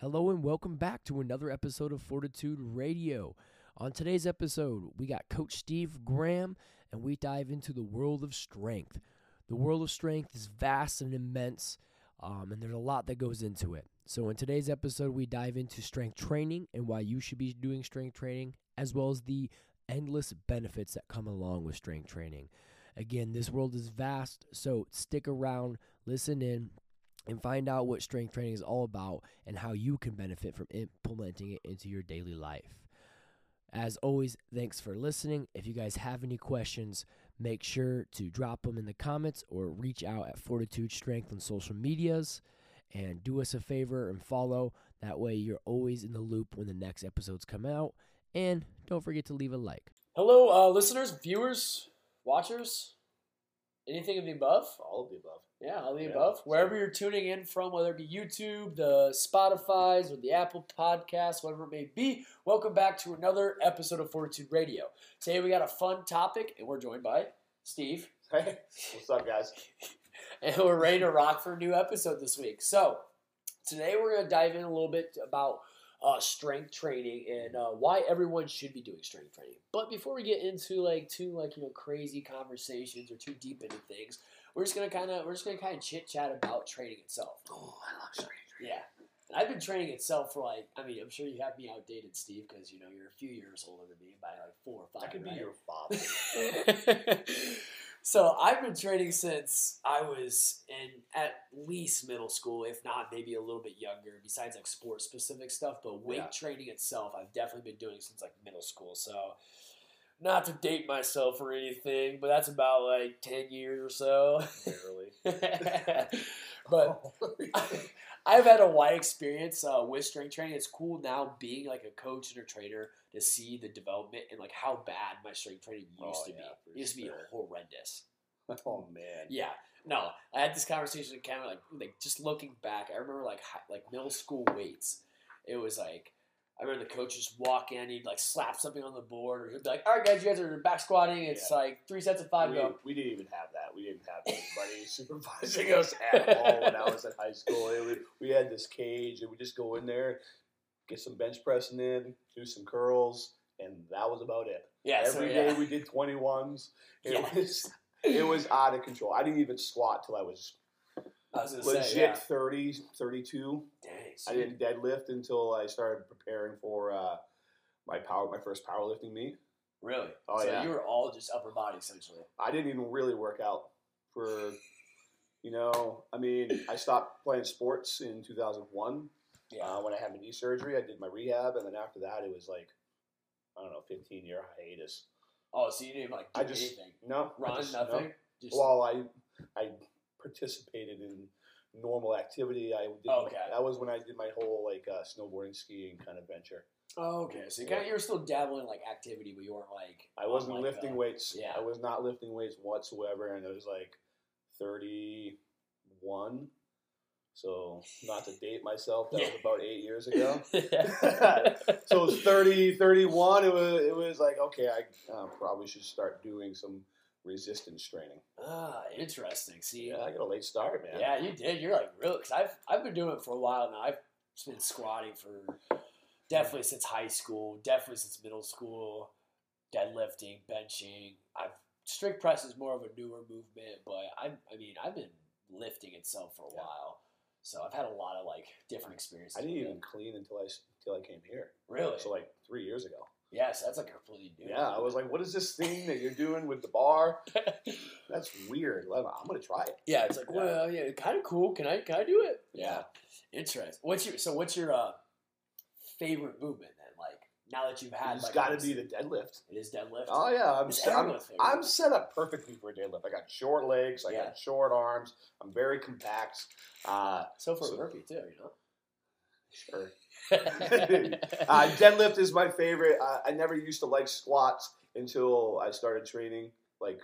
Hello and welcome back to another episode of Fortitude Radio. On today's episode, we got Coach Steve Graham and we dive into the world of strength. The world of strength is vast and immense, um, and there's a lot that goes into it. So, in today's episode, we dive into strength training and why you should be doing strength training, as well as the endless benefits that come along with strength training. Again, this world is vast, so stick around, listen in, and find out what strength training is all about and how you can benefit from implementing it into your daily life. As always, thanks for listening. If you guys have any questions, make sure to drop them in the comments or reach out at Fortitude Strength on social medias and do us a favor and follow. That way, you're always in the loop when the next episodes come out. And don't forget to leave a like. Hello, uh, listeners, viewers, watchers, anything of the above? All of the above. Yeah, all the Yeah, above. so- Wherever you're tuning in from, whether it be YouTube, the Spotify's, or the Apple Podcasts, whatever it may be, welcome back to another episode of Fortitude Radio. Today we got a fun topic, and we're joined by Steve, Hey, what's up, guys? and we're ready to rock for a new episode this week. So today we're going to dive in a little bit about uh, strength training and uh, why everyone should be doing strength training. But before we get into like too like you know crazy conversations or too deep into things, we're just gonna kind of we're just gonna kind of chit chat about training itself. Oh, I love strength training. Yeah. And I've been training itself for like, I mean, I'm sure you have me outdated, Steve, because you know you're a few years older than me by like four or five. I could be your father. so I've been training since I was in at least middle school, if not maybe a little bit younger. Besides like sports specific stuff, but weight Yeah. training itself, I've definitely been doing since like middle school. So not to date myself or anything, but that's about like ten years or so. Barely. but I've had a wide experience uh, with strength training. It's cool now being like a coach and a trainer to see the development and like how bad my strength training used Oh, to yeah, be. It used to be horrendous. oh man. Yeah, no, I had this conversation with Cameron. Like, like just looking back, I remember like hi- like middle school weights. It was like I remember the coach just walk in, he'd like slap something on the board, or he'd be like, "All right, guys, you guys are back squatting. It's Yeah. like three sets of five. We, Go." we didn't even have that. We didn't have anybody supervising us at all when I was in high school. It was, we had this cage, and we just go in there, get some bench pressing in, do some curls, and that was about it. Yeah, so, Every day yeah. we did twenty ones. It Yeah. was it was out of control. I didn't even squat till I was I was gonna legit say, yeah. 30, 32. Dang, I didn't deadlift until I started preparing for uh, my power, my first powerlifting meet. Really? Oh, so yeah. you were all just upper body essentially. I didn't even really work out for, you know, I mean, I stopped playing sports in 2001 Yeah. uh, when I had my knee surgery. I did my rehab, and then after that, it was like, I don't know, 15 year hiatus. oh, so you didn't like do I just anything? no Run, just- no. nothing. Just Well, I I participated in normal activity. I did, Okay. That was when I did my whole like uh, snowboarding, skiing kind of venture. oh, okay. So you kind of you were still dabbling in like activity, but you weren't like I wasn't like, lifting the- weights. yeah. I was not lifting weights whatsoever, and it was like thirty-one. So not to date myself, that was about eight years ago. so it was 30, 31. It was it was like okay, I uh, probably should start doing some resistance training. ah, interesting. See, Yeah, I got a late start, man. Yeah, you did. You're like real because I've I've been doing it for a while now. I've been squatting for definitely since high school, definitely since middle school. Deadlifting, benching. I've strict press is more of a newer movement, but I I mean I've been lifting itself for a Yeah. while, so I've had a lot of like different experiences. I didn't even it. clean until I until I came here. really. So like three years ago. Yes, that's like a completely new. Yeah, I was like, what is this thing that you're doing with the bar? That's weird. I'm gonna try it. yeah, it's like well, yeah, kind of cool. Can I can I do it? Yeah, interesting. What's your so what's your uh, favorite movement then? Like now that you've had, It's like, got to be the deadlift. It is deadlift. Oh yeah, I'm set, I'm. I'm set up perfectly for a deadlift. I got short legs. I Yeah. got short arms. I'm very compact. Uh, so for so- a burpee too, you know. Sure. Uh, deadlift is my favorite. Uh, I never used to like squats until I started training, like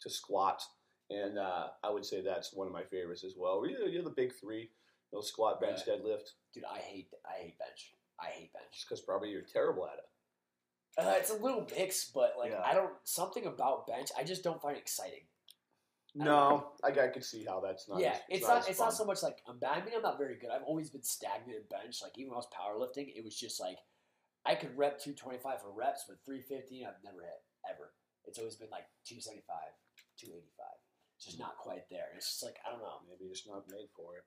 to squat, and uh, I would say that's one of my favorites as well. You're, you're the big three: you know, squat, bench, Yeah. deadlift. Dude, I hate I hate bench. I hate bench. Because probably you're terrible at it. Uh, it's a little mix, but like Yeah. I don't something about bench. I just don't find it exciting. No, I, I could see how that's not. yeah, as- it's as not. It's not so much like I'm bad. I mean, I'm not very good. I've always been stagnant in bench. Like even when I was powerlifting, it was just like I could rep 225 for reps, but 350 I've never hit ever. It's always been like 275, 285. It's just not quite there. It's just like I don't know. Maybe just not made for it.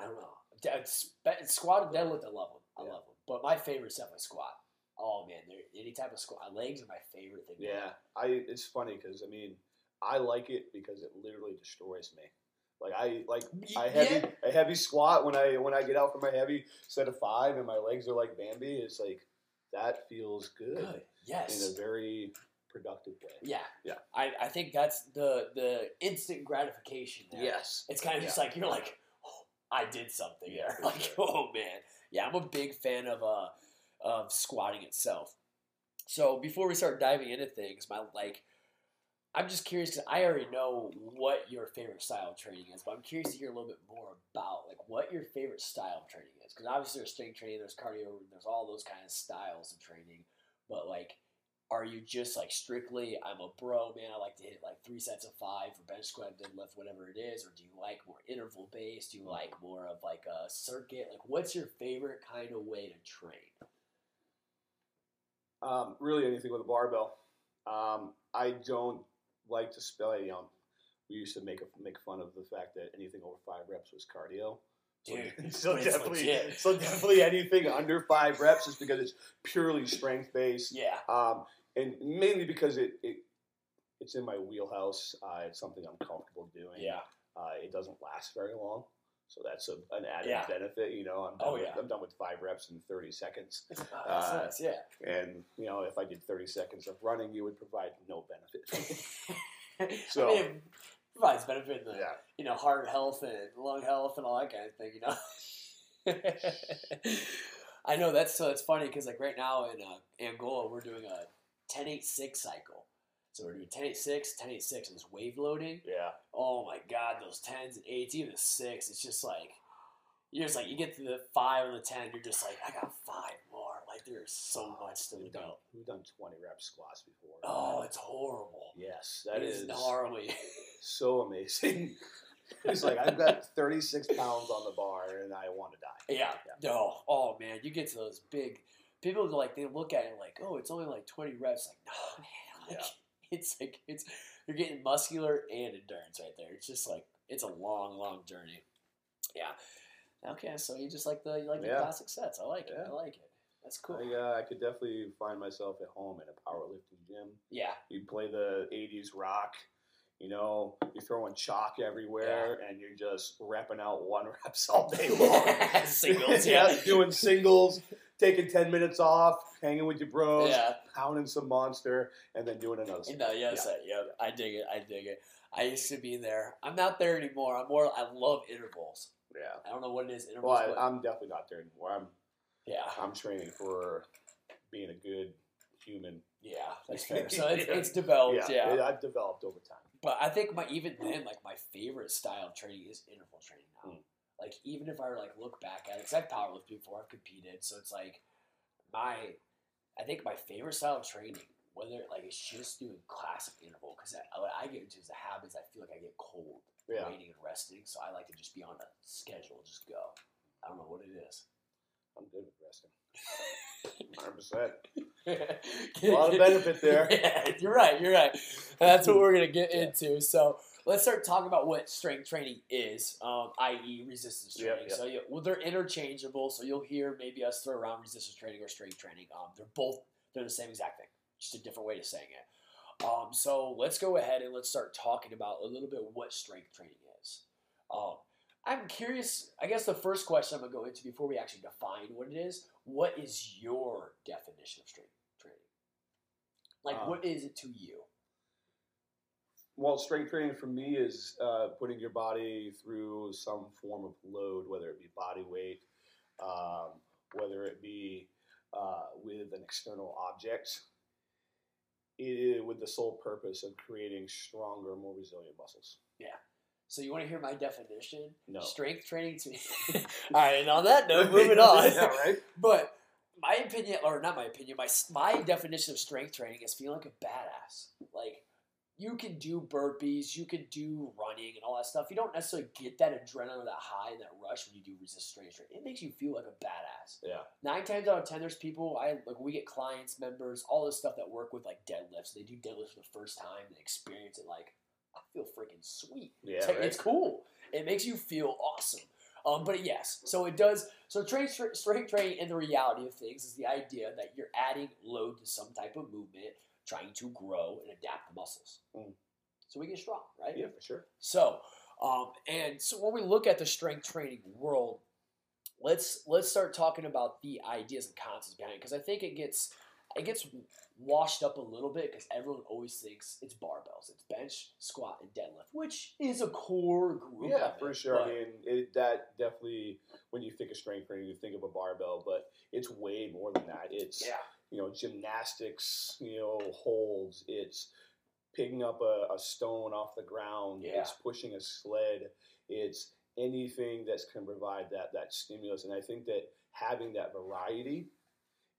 I don't know. It's- Squat and deadlift, I love them. I Yeah. love them. But my favorite is definitely squat. Oh man, any type of squat. Legs are my favorite thing. Yeah, I. It's funny because I mean, I like it because it literally destroys me. Like I like I heavy Yeah. a heavy squat when I when I get out from my heavy set of five and my legs are like Bambi. It's like that feels good, Good. Yes. in a very productive way. Yeah. Yeah. I, I think that's the the instant gratification there. Yes. It's kind of just like you're like, oh, I did something Yeah, there. Like, sure. oh man. Yeah, I'm a big fan of uh of squatting itself. So before we start diving into things, my like I'm just curious because I already know what your favorite style of training is, but I'm curious to hear a little bit more about like what your favorite style of training is. Because obviously there's strength training, there's cardio, there's all those kind of styles of training. But like, are you just like strictly I'm a bro man? I like to hit like three sets of five for bench squat, deadlift, whatever it is, or do you like more interval based? Do you like more of like a circuit? Like, what's your favorite kind of way to train? Um, really anything with a barbell. Um, I don't like to spell. You know, we used to make a, make fun of the fact that anything over five reps was cardio. So- Dude, so definitely, legit. so definitely anything under five reps is because it's purely strength based. Yeah, Um, and mainly because it, it it's in my wheelhouse. Uh, it's something I'm comfortable doing. yeah, Uh, it doesn't last very long, so that's a, an added Yeah. benefit. You know, I'm done Oh, with, yeah. I'm done with five reps in 30 seconds. Uh, nice. Yeah. And you know, if I did 30 seconds of running, you would provide no benefit. I So- mean, it provides benefit in the yeah, you know heart health and lung health and all that kind of thing. You know. I know that's so it's funny because like right now in uh, Angola we're doing a 10-8-6 cycle. So we're doing 10-8-6, 10-8-6 and this wave loading. yeah. Oh my god, those tens and eights, even the six, it's just like you're just like you get to the five and the ten, you're just like, I got five more. Like there's so oh, much to We've done, we've done 20 rep squats before. Oh, it's horrible. yes, that It is gnarly. so amazing. it's like I've got 36 pounds on the bar and I want to die. yeah. No. Oh man, you get to those big people go like they look at it like, oh, it's only like twenty reps. Like, no man, like Yeah. it's like it's you're getting muscular and endurance right there. It's just like it's a long, long journey. Yeah. Okay, so you just like the you like the Yeah. classic sets. I like it. I like it. That's cool. I, uh, I could definitely find myself at home in a powerlifting gym. yeah. You play the 80s rock, you know, you're throwing chalk everywhere and you're just repping out one reps all day long. Singles, yeah. Doing singles, taking 10 minutes off, hanging with your bros, Yeah. pounding some monster, and then doing another No, yes, I, yep. I dig it. I dig it. I used to be there. I'm not there anymore. I'm more. I love intervals. Yeah. I don't know what it is. Intervals. Well, I, I'm definitely not there anymore. I'm yeah. I'm training for being a good human. Yeah. That's fair. So it's, it's developed. Yeah. it- I've developed over time. But I think my even then, like my favorite style of training is interval training now. Mm. Like even if I were like look back at it, because I've powerlifted before, I've competed, so it's like my, I think my favorite style of training, whether like it's just doing classic interval, because what I get into is the habits. I feel like I get cold Yeah. waiting and resting, so I like to just be on a schedule, just go. I don't know what it is. I'm good with resting. 100%. a lot of benefit there. Yeah, you're right. You're right. That's what we're gonna get into. So let's start talking about what strength training is, um, i.e., resistance training. yep. So you, well, they're interchangeable. So you'll hear maybe us throw around resistance training or strength training. Um, they're both they're the same exact thing, just a different way of saying it. Um, so let's go ahead and let's start talking about a little bit what strength training is. Um, I'm curious. I guess the first question I'm gonna go into before we actually define what it is. What is your definition of strength training? Like, Uh, what is it to you? Well, strength training for me is uh, putting your body through some form of load, whether it be body weight, um, whether it be uh, with an external object, i with the sole purpose of creating stronger, more resilient muscles. So you want to hear my definition? No. Strength training to me. All right, and on that note, moving on. yeah, right? But my opinion, or not my opinion, my my definition of strength training is feeling like a badass. Like you can do burpees, you can do running and all that stuff. You don't necessarily get that adrenaline, that high, and that rush when you do resistance training. It makes you feel like a badass. Yeah. Nine times out of ten, there's people I like. We get clients, members, all this stuff that work with like deadlifts. They do deadlifts for the first time. They experience it like I feel freaking sweet. Yeah, it's, like, right? it's cool. It makes you feel awesome. Um, but yes, so it does. So train strength training and the reality of things is the idea that you're adding load to some type of movement, trying to grow and adapt the muscles, Mm. so we get strong, right? Yeah, for sure. So, um, and so when we look at the strength training world, let's let's start talking about the ideas and concepts behind it because I think it gets it gets washed up a little bit because everyone always thinks it's barbells, it's bench, squat, and deadlift, which is a core group. Yeah, for it, sure. I mean, it, that definitely, when you think of strength training, you think of a barbell, but it's way more than that. It's yeah, you know gymnastics, you know holds. It's picking up a, a stone off the ground. Yeah. It's pushing a sled. It's anything that can provide that that stimulus. And I think that having that variety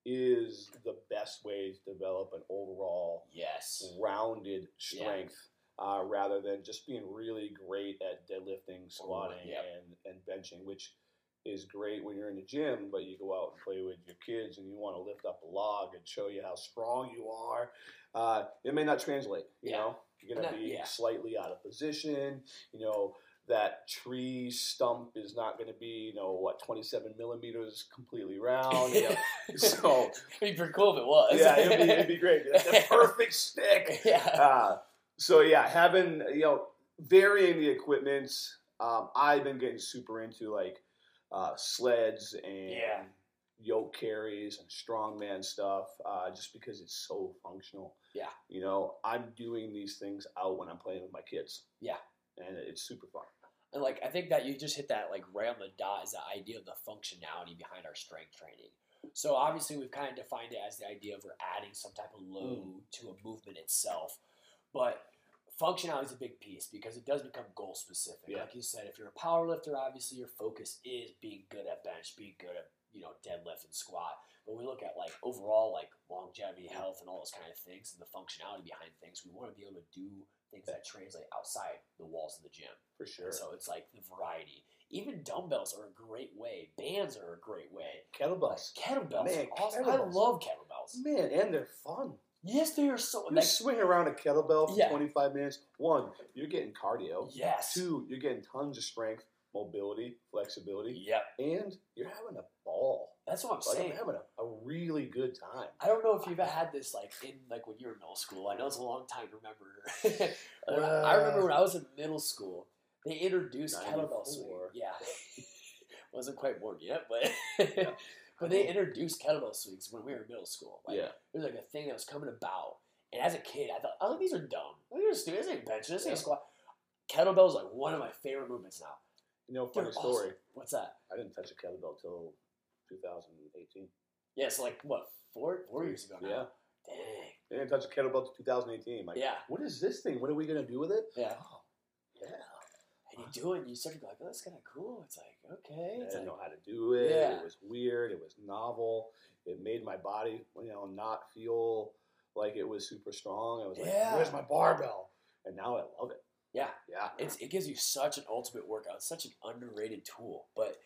is the best way to develop an overall yes, rounded Yeah. strength uh, rather than just being really great at deadlifting, squatting, yep. and, and benching, which is great when you're in the gym, but you go out and play with your kids and you want to lift up a log and show you how strong you are. Uh, it may not translate, you Yeah. know? You're going to be yeah. slightly out of position, you know. That tree stump is not going to be, you know, what, 27 millimeters completely round. you know? so, it'd be pretty cool if it was. yeah, it'd be, it'd be great. That's the perfect stick. yeah, Uh, so yeah, having you know varying the equipment. Um, I've been getting super into like uh, sleds and Yeah. yoke carries and strongman stuff, uh, just because it's so functional. Yeah. you know, I'm doing these things out when I'm playing with my kids. Yeah. and it's super fun. And like I think that you just hit that like right on the dot is the idea of the functionality behind our strength training. So obviously we've kind of defined it as the idea of we're adding some type of load mm. to a movement itself. But functionality is a big piece because it does become goal specific. Yeah. Like you said, if you're a power lifter, obviously your focus is being good at bench, being good at, you know, deadlift and squat. But we look at like overall like longevity, mm. health and all those kind of things and the functionality behind things, we want to be able to do things that translate outside the walls of the gym. For sure. So it's like the variety. Even dumbbells are a great way. Bands are a great way. Kettlebells, Kettlebells Man, are awesome. kettlebells. I love kettlebells. man, and they're fun. Yes, they are so. You Like, swing around a kettlebell for Yeah. 25 minutes. One, you're getting cardio. yes. Two, you're getting tons of strength, mobility, flexibility, Yep. and you're having a ball. That's what I'm Like saying. I'm having a, a really good time. I don't know if you've had this like in like when you were in middle school. I know it's a long time to remember. When I, uh. remember when I was in middle school, they introduced kettlebell 94. swing. Yeah, wasn't quite born yet, but but they introduced kettlebell swings when we were in middle school. Like, Yeah. it was like a thing that was coming about. And as a kid, I thought, oh, these are dumb. These are stupid. This ain't bench. This ain't Yeah. squat. Kettlebell is like one of my favorite movements now. You know, They're funny story. awesome. What's that? I didn't touch a kettlebell till 2018. Yeah, so like what four four years ago now. Yeah. Dang. I didn't touch a kettlebell till 2018. Like, Yeah. what is this thing? What are we gonna do with it? Yeah. Oh, yeah. And you do it, and you start to go like, oh, that's kind of cool. It's like, okay. I didn't like, know how to do it. Yeah. It was weird. It was novel. It made my body, you know, not feel like it was super strong. I was like, Yeah. "Where's my barbell?" And now I love it. Yeah. Yeah. it's it gives you such an ultimate workout. It's such an underrated tool, but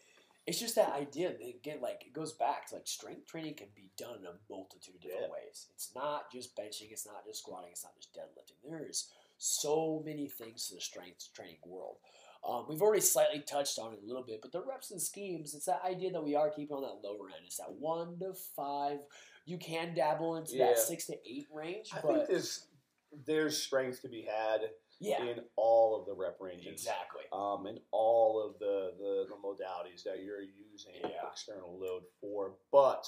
it's just that idea. that, Again, like it goes back to like strength training can be done in a multitude of different Yeah. ways. It's not just benching. It's not just squatting. It's not just deadlifting. There's so many things to the strength training world. Um, we've already slightly touched on it a little bit, but the reps and schemes, it's that idea that we are keeping on that lower end. It's that one to five. You can dabble into Yeah. that six to eight range, I but think there's there's strength to be had yeah, in all of the rep ranges. exactly. um, and all of the, the, the modalities that you're using Yeah. external load for. But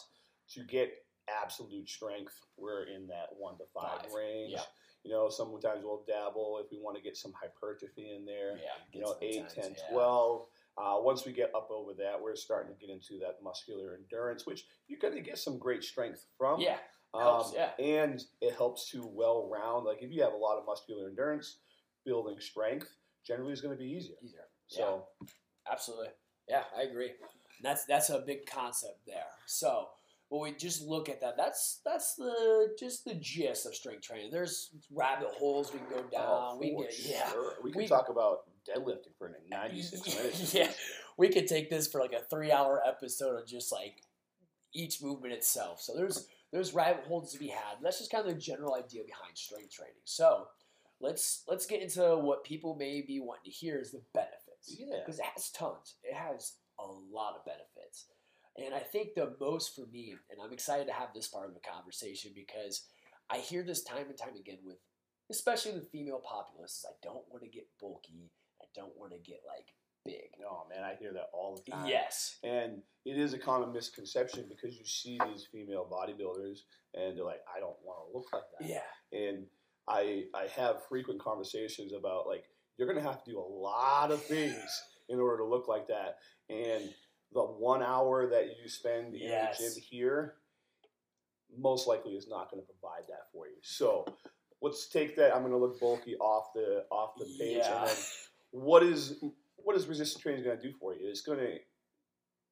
to get absolute strength, we're in that one to five, Five, range. yeah. You know, sometimes we'll dabble if we want to get some hypertrophy in there. Yeah, You know, 8, sometimes, 10, yeah. 12. Uh, once we get up over that, we're starting to get into that muscular endurance, which you're going to get some great strength from. Yeah, Um, helps, yeah. And it helps to well round. Like if you have a lot of muscular endurance, building strength generally is going to be easier. easier. So Absolutely. Yeah, I agree. And that's that's a big concept there. So when we just look at that, that's that's the just the gist of strength training. There's rabbit holes we can go oh, down. Oh, we can get, yeah. We can We- talk about deadlifting for 96 minutes. yeah, we could take this for like a three-hour episode of just like each movement itself. So there's there's rabbit holes to be had. That's just kind of the general idea behind strength training. So let's let's get into what people may be wanting to hear is the benefits Yeah. because it has tons. It has a lot of benefits. And I think the most for me, and I'm excited to have this part of the conversation because I hear this time and time again with, especially the female populace, is I don't want to get bulky. I don't want to get like big. No, man, I hear that all the time. Yes. And it is a common misconception because you see these female bodybuilders and they're like, I don't want to look like that. Yeah. And I I have frequent conversations about like you're gonna have to do a lot of things in order to look like that. And the one hour that you spend in Yes. the gym here most likely is not gonna provide that for you. So let's take that. I'm gonna look bulky off the off the page Yeah. and then what is what is resistance training going to do for you? It's going to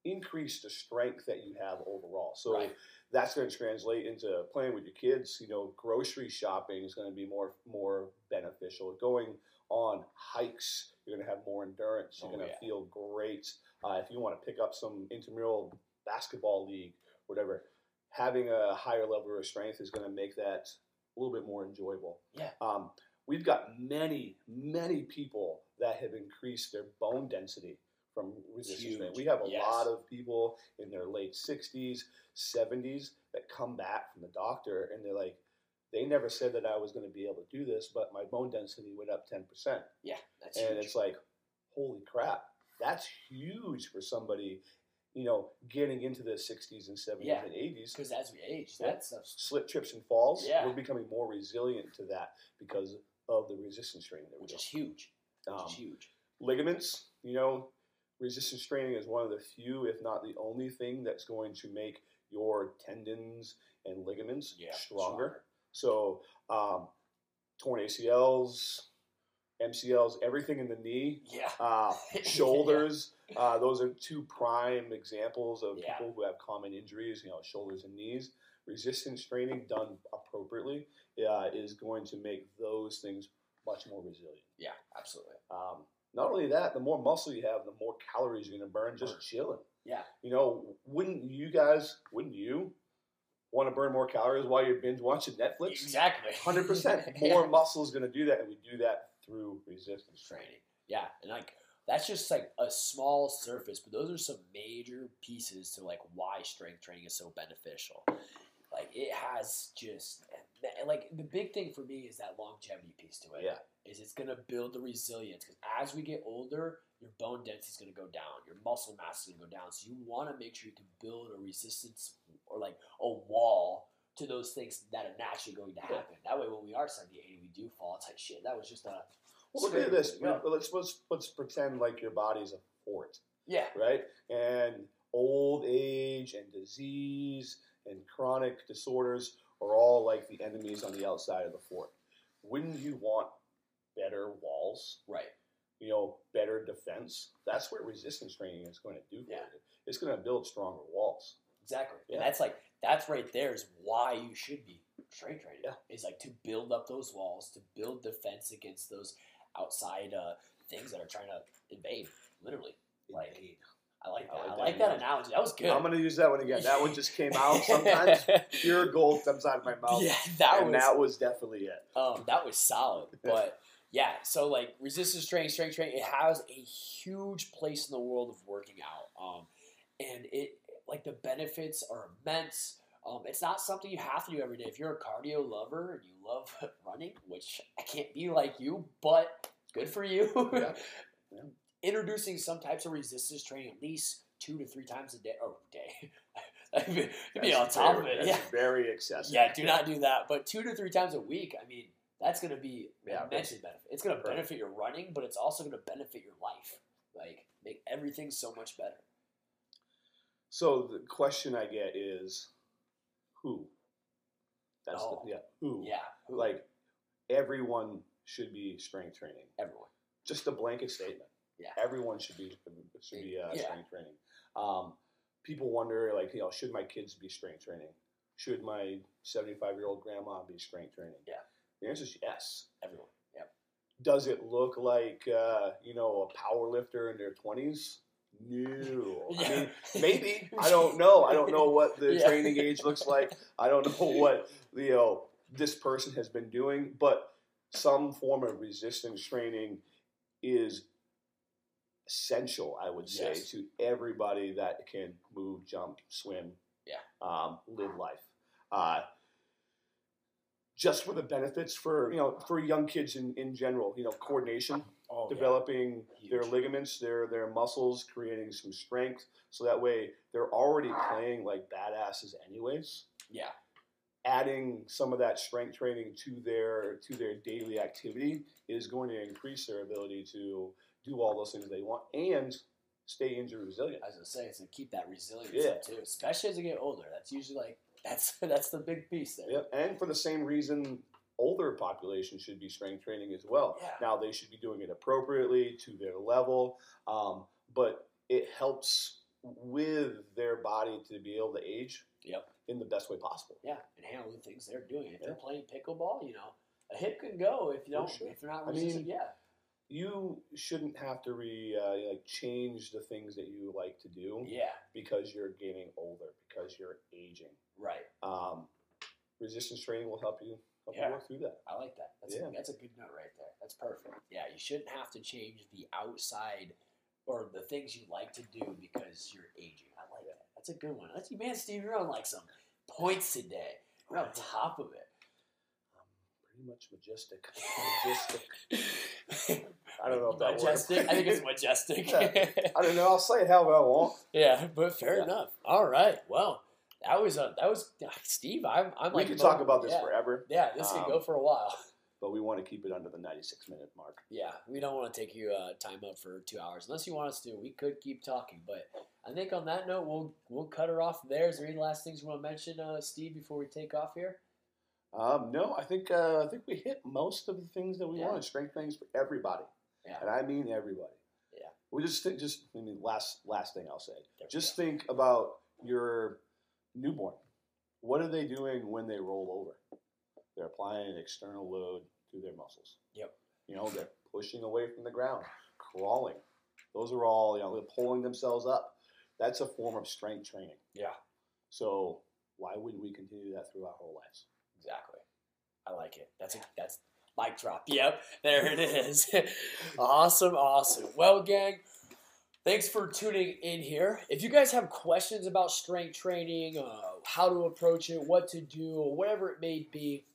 increase the strength that you have overall. So Right. that's going to translate into playing with your kids. You know, grocery shopping is going to be more more beneficial. Going on hikes, you're going to have more endurance. You're Oh, going to yeah. feel great. Uh, if you want to pick up some intramural basketball league, whatever, having a higher level of strength is going to make that a little bit more enjoyable. Yeah. Um, we've got many, many people that have increased their bone density from resistance. We have a Yes. lot of people in their late 60s, 70s that come back from the doctor and they're like, they never said that I was going to be able to do this, but my bone density went up 10%. Yeah. That's and huge. it's like, holy crap, that's huge for somebody, you know, getting into the 60s and 70s Yeah. and 80s because as we age, Yeah. that slip, trips, and falls, Yeah. we're becoming more resilient to that because of the resistance training that we're which is huge. Which Um, is huge. ligaments, you know, resistance training is one of the few, if not the only thing that's going to make your tendons and ligaments Yeah. stronger. So, um, torn ACLs, MCLs, everything in the knee, Yeah. uh, shoulders. Uh, those are two prime examples of Yeah. people who have common injuries, you know, shoulders and knees. Resistance training done appropriately uh, is going to make those things much more resilient. Yeah. Absolutely. Um, not only that, the more muscle you have, the more calories you're going to burn just chilling. Yeah. You know, wouldn't you guys, wouldn't you want to burn more calories while you're binge watching Netflix? Exactly. 100%. Yeah. More muscle is going to do that, and we do that through resistance training. Yeah, and like that's just like a small surface, but those are some major pieces to like why strength training is so beneficial. Like it has just like the big thing for me is that longevity piece to it. Yeah. Is it's gonna build the resilience because as we get older, your bone density is gonna go down, your muscle mass is gonna go down. So you want to make sure you can build a resistance or like a wall to those things that are naturally going to Yeah. happen. That way, when we are 70, 80, we do fall. It's like shit. That was just a Well, look at this. Yeah. Let's, let's, let's pretend like your body's a fort, Yeah. right? And old age and disease and chronic disorders are all like the enemies on the outside of the fort. Wouldn't you want better walls? Right. you know, better defense. That's what resistance training is going to do for Yeah. you. It's going to build stronger walls. Exactly. Yeah. And that's like that's right there is why you should be strength training. Yeah. Is like to build up those walls, to build defense against those outside uh, things that are trying to invade. Literally. Like I like that. I like like, that that analogy. That was good. I'm going to use that one again. That one just came out. Sometimes pure gold comes out of my mouth. yeah, that and was that was definitely it. um, that was solid. But yeah, so like resistance training, strength training, it has a huge place in the world of working out. Um, and it like the benefits are immense. Um, it's not something you have to do every day. If you're a cardio lover and you love running, which I can't be like you, but good for you. Yeah. Introducing some types of resistance training at least two to three times a day. Or day. That'd be, be on top very- of it. Yeah. very excessive. Yeah, do not do that. But two to three times a week, I mean, that's going to be Yeah, immensely benefit. It's going to Right. benefit your running, but it's also going to benefit your life. Like, make everything so much better. So the question I get is, who? That's Oh. the, yeah, who? Yeah, who- Like everyone should be strength training. everyone. Just a blanket statement. Yeah. Everyone should be should be uh, Yeah. strength training. Um, people wonder, like, you know, should my kids be strength training? Should my 75 year old grandma be strength training? Yeah. The answer is yes. Everyone. Yep. Does it look like, uh, you know, a power lifter in their 20s? No. I mean, maybe. I don't know. I don't know what the Yeah. training age looks like. I don't know what, you know, this person has been doing, but some form of resistance training is essential, I would say, Yes. to everybody that can move, jump, swim, Yeah. um, live life. Uh, just for the benefits for you know for young kids in, in general, you know, coordination, Oh, yeah. developing their ligaments, their their muscles, creating some strength, so that way they're already playing like badasses anyways Yeah. adding some of that strength training to their to their daily activity is going to increase their ability to do all those things they want and stay injury resilient. As I was gonna say it's to keep that resilience Yeah. too, especially as they get older. That's usually like that's that's the big piece there. Yep. And for the same reason, older population should be strength training as well. Yeah. Now they should be doing it appropriately to their level, um, but it helps with their body to be able to age Yep. in the best way possible. Yeah, and handle the things they're doing. If they're playing pickleball, you know, a hip can go if you don't sure. if they're not I resistant. mean, yeah. You shouldn't have to re uh, like change the things that you like to do. Yeah. because you're getting older, because you're aging. Right. Um, resistance training will help you help Yeah. you work through that. I like that. That's Yeah. a, that's a good note right there. That's perfect. Yeah, you shouldn't have to change the outside or the things you like to do because you're aging. I like that. That's a good one. That's man, Steve. You're on like some points today. You're on top of it. Um, pretty much majestic. majestic. I don't know if that majestic. works. I think it's majestic. Yeah. I don't know. I'll say it however I want. Yeah, but fair Yeah. enough. All right. Well, that was a that was Steve. I'm I'm we like could talk about this yeah. forever, Yeah, this could go Um, for a while. but we want to keep it under the 96 minute mark. Yeah, we don't want to take you uh, time up for two hours unless you want us to. We could keep talking, but I think on that note, we'll we'll cut her off there. Is there any last things you want to mention, uh, Steve, before we take off here? Um, no, I think uh, I think we hit most of the things that we Yeah. wanted. Strength things for everybody, Yeah. and I mean everybody. Yeah. We just think, just I mean, last last thing I'll say. There Just think about your newborn. What are they doing when they roll over? They're applying an external load to their muscles. Yep. You know, they're pushing away from the ground, crawling. Those are all, you know, they're pulling themselves up. That's a form of strength training. Yeah, So why wouldn't we continue that through our whole lives? exactly. I like it. That's a, that's mic drop. Yep, there it is. awesome, awesome. Well, gang, thanks for tuning in here. If you guys have questions about strength training, uh, how to approach it, what to do, or whatever it may be,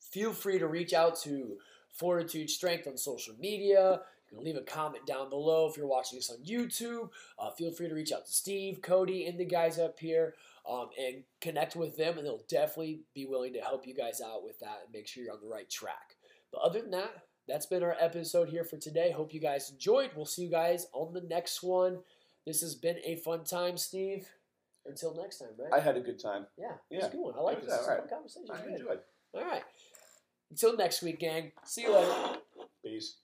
feel free to reach out to Fortitude Strength on social media. You can leave a comment down below if you're watching this on YouTube. Uh, feel free to reach out to Steve, Cody, and the guys up here um, and connect with them, and they'll definitely be willing to help you guys out with that and make sure you're on the right track. But other than that, that's been our episode here for today. Hope you guys enjoyed. We'll see you guys on the next one. This has been a fun time, Steve. Until next time, right? I had a good time. yeah, Yeah. good one. I like It this. was a alright. fun conversation. I enjoyed. All right. Until next week, gang. See you later. Peace.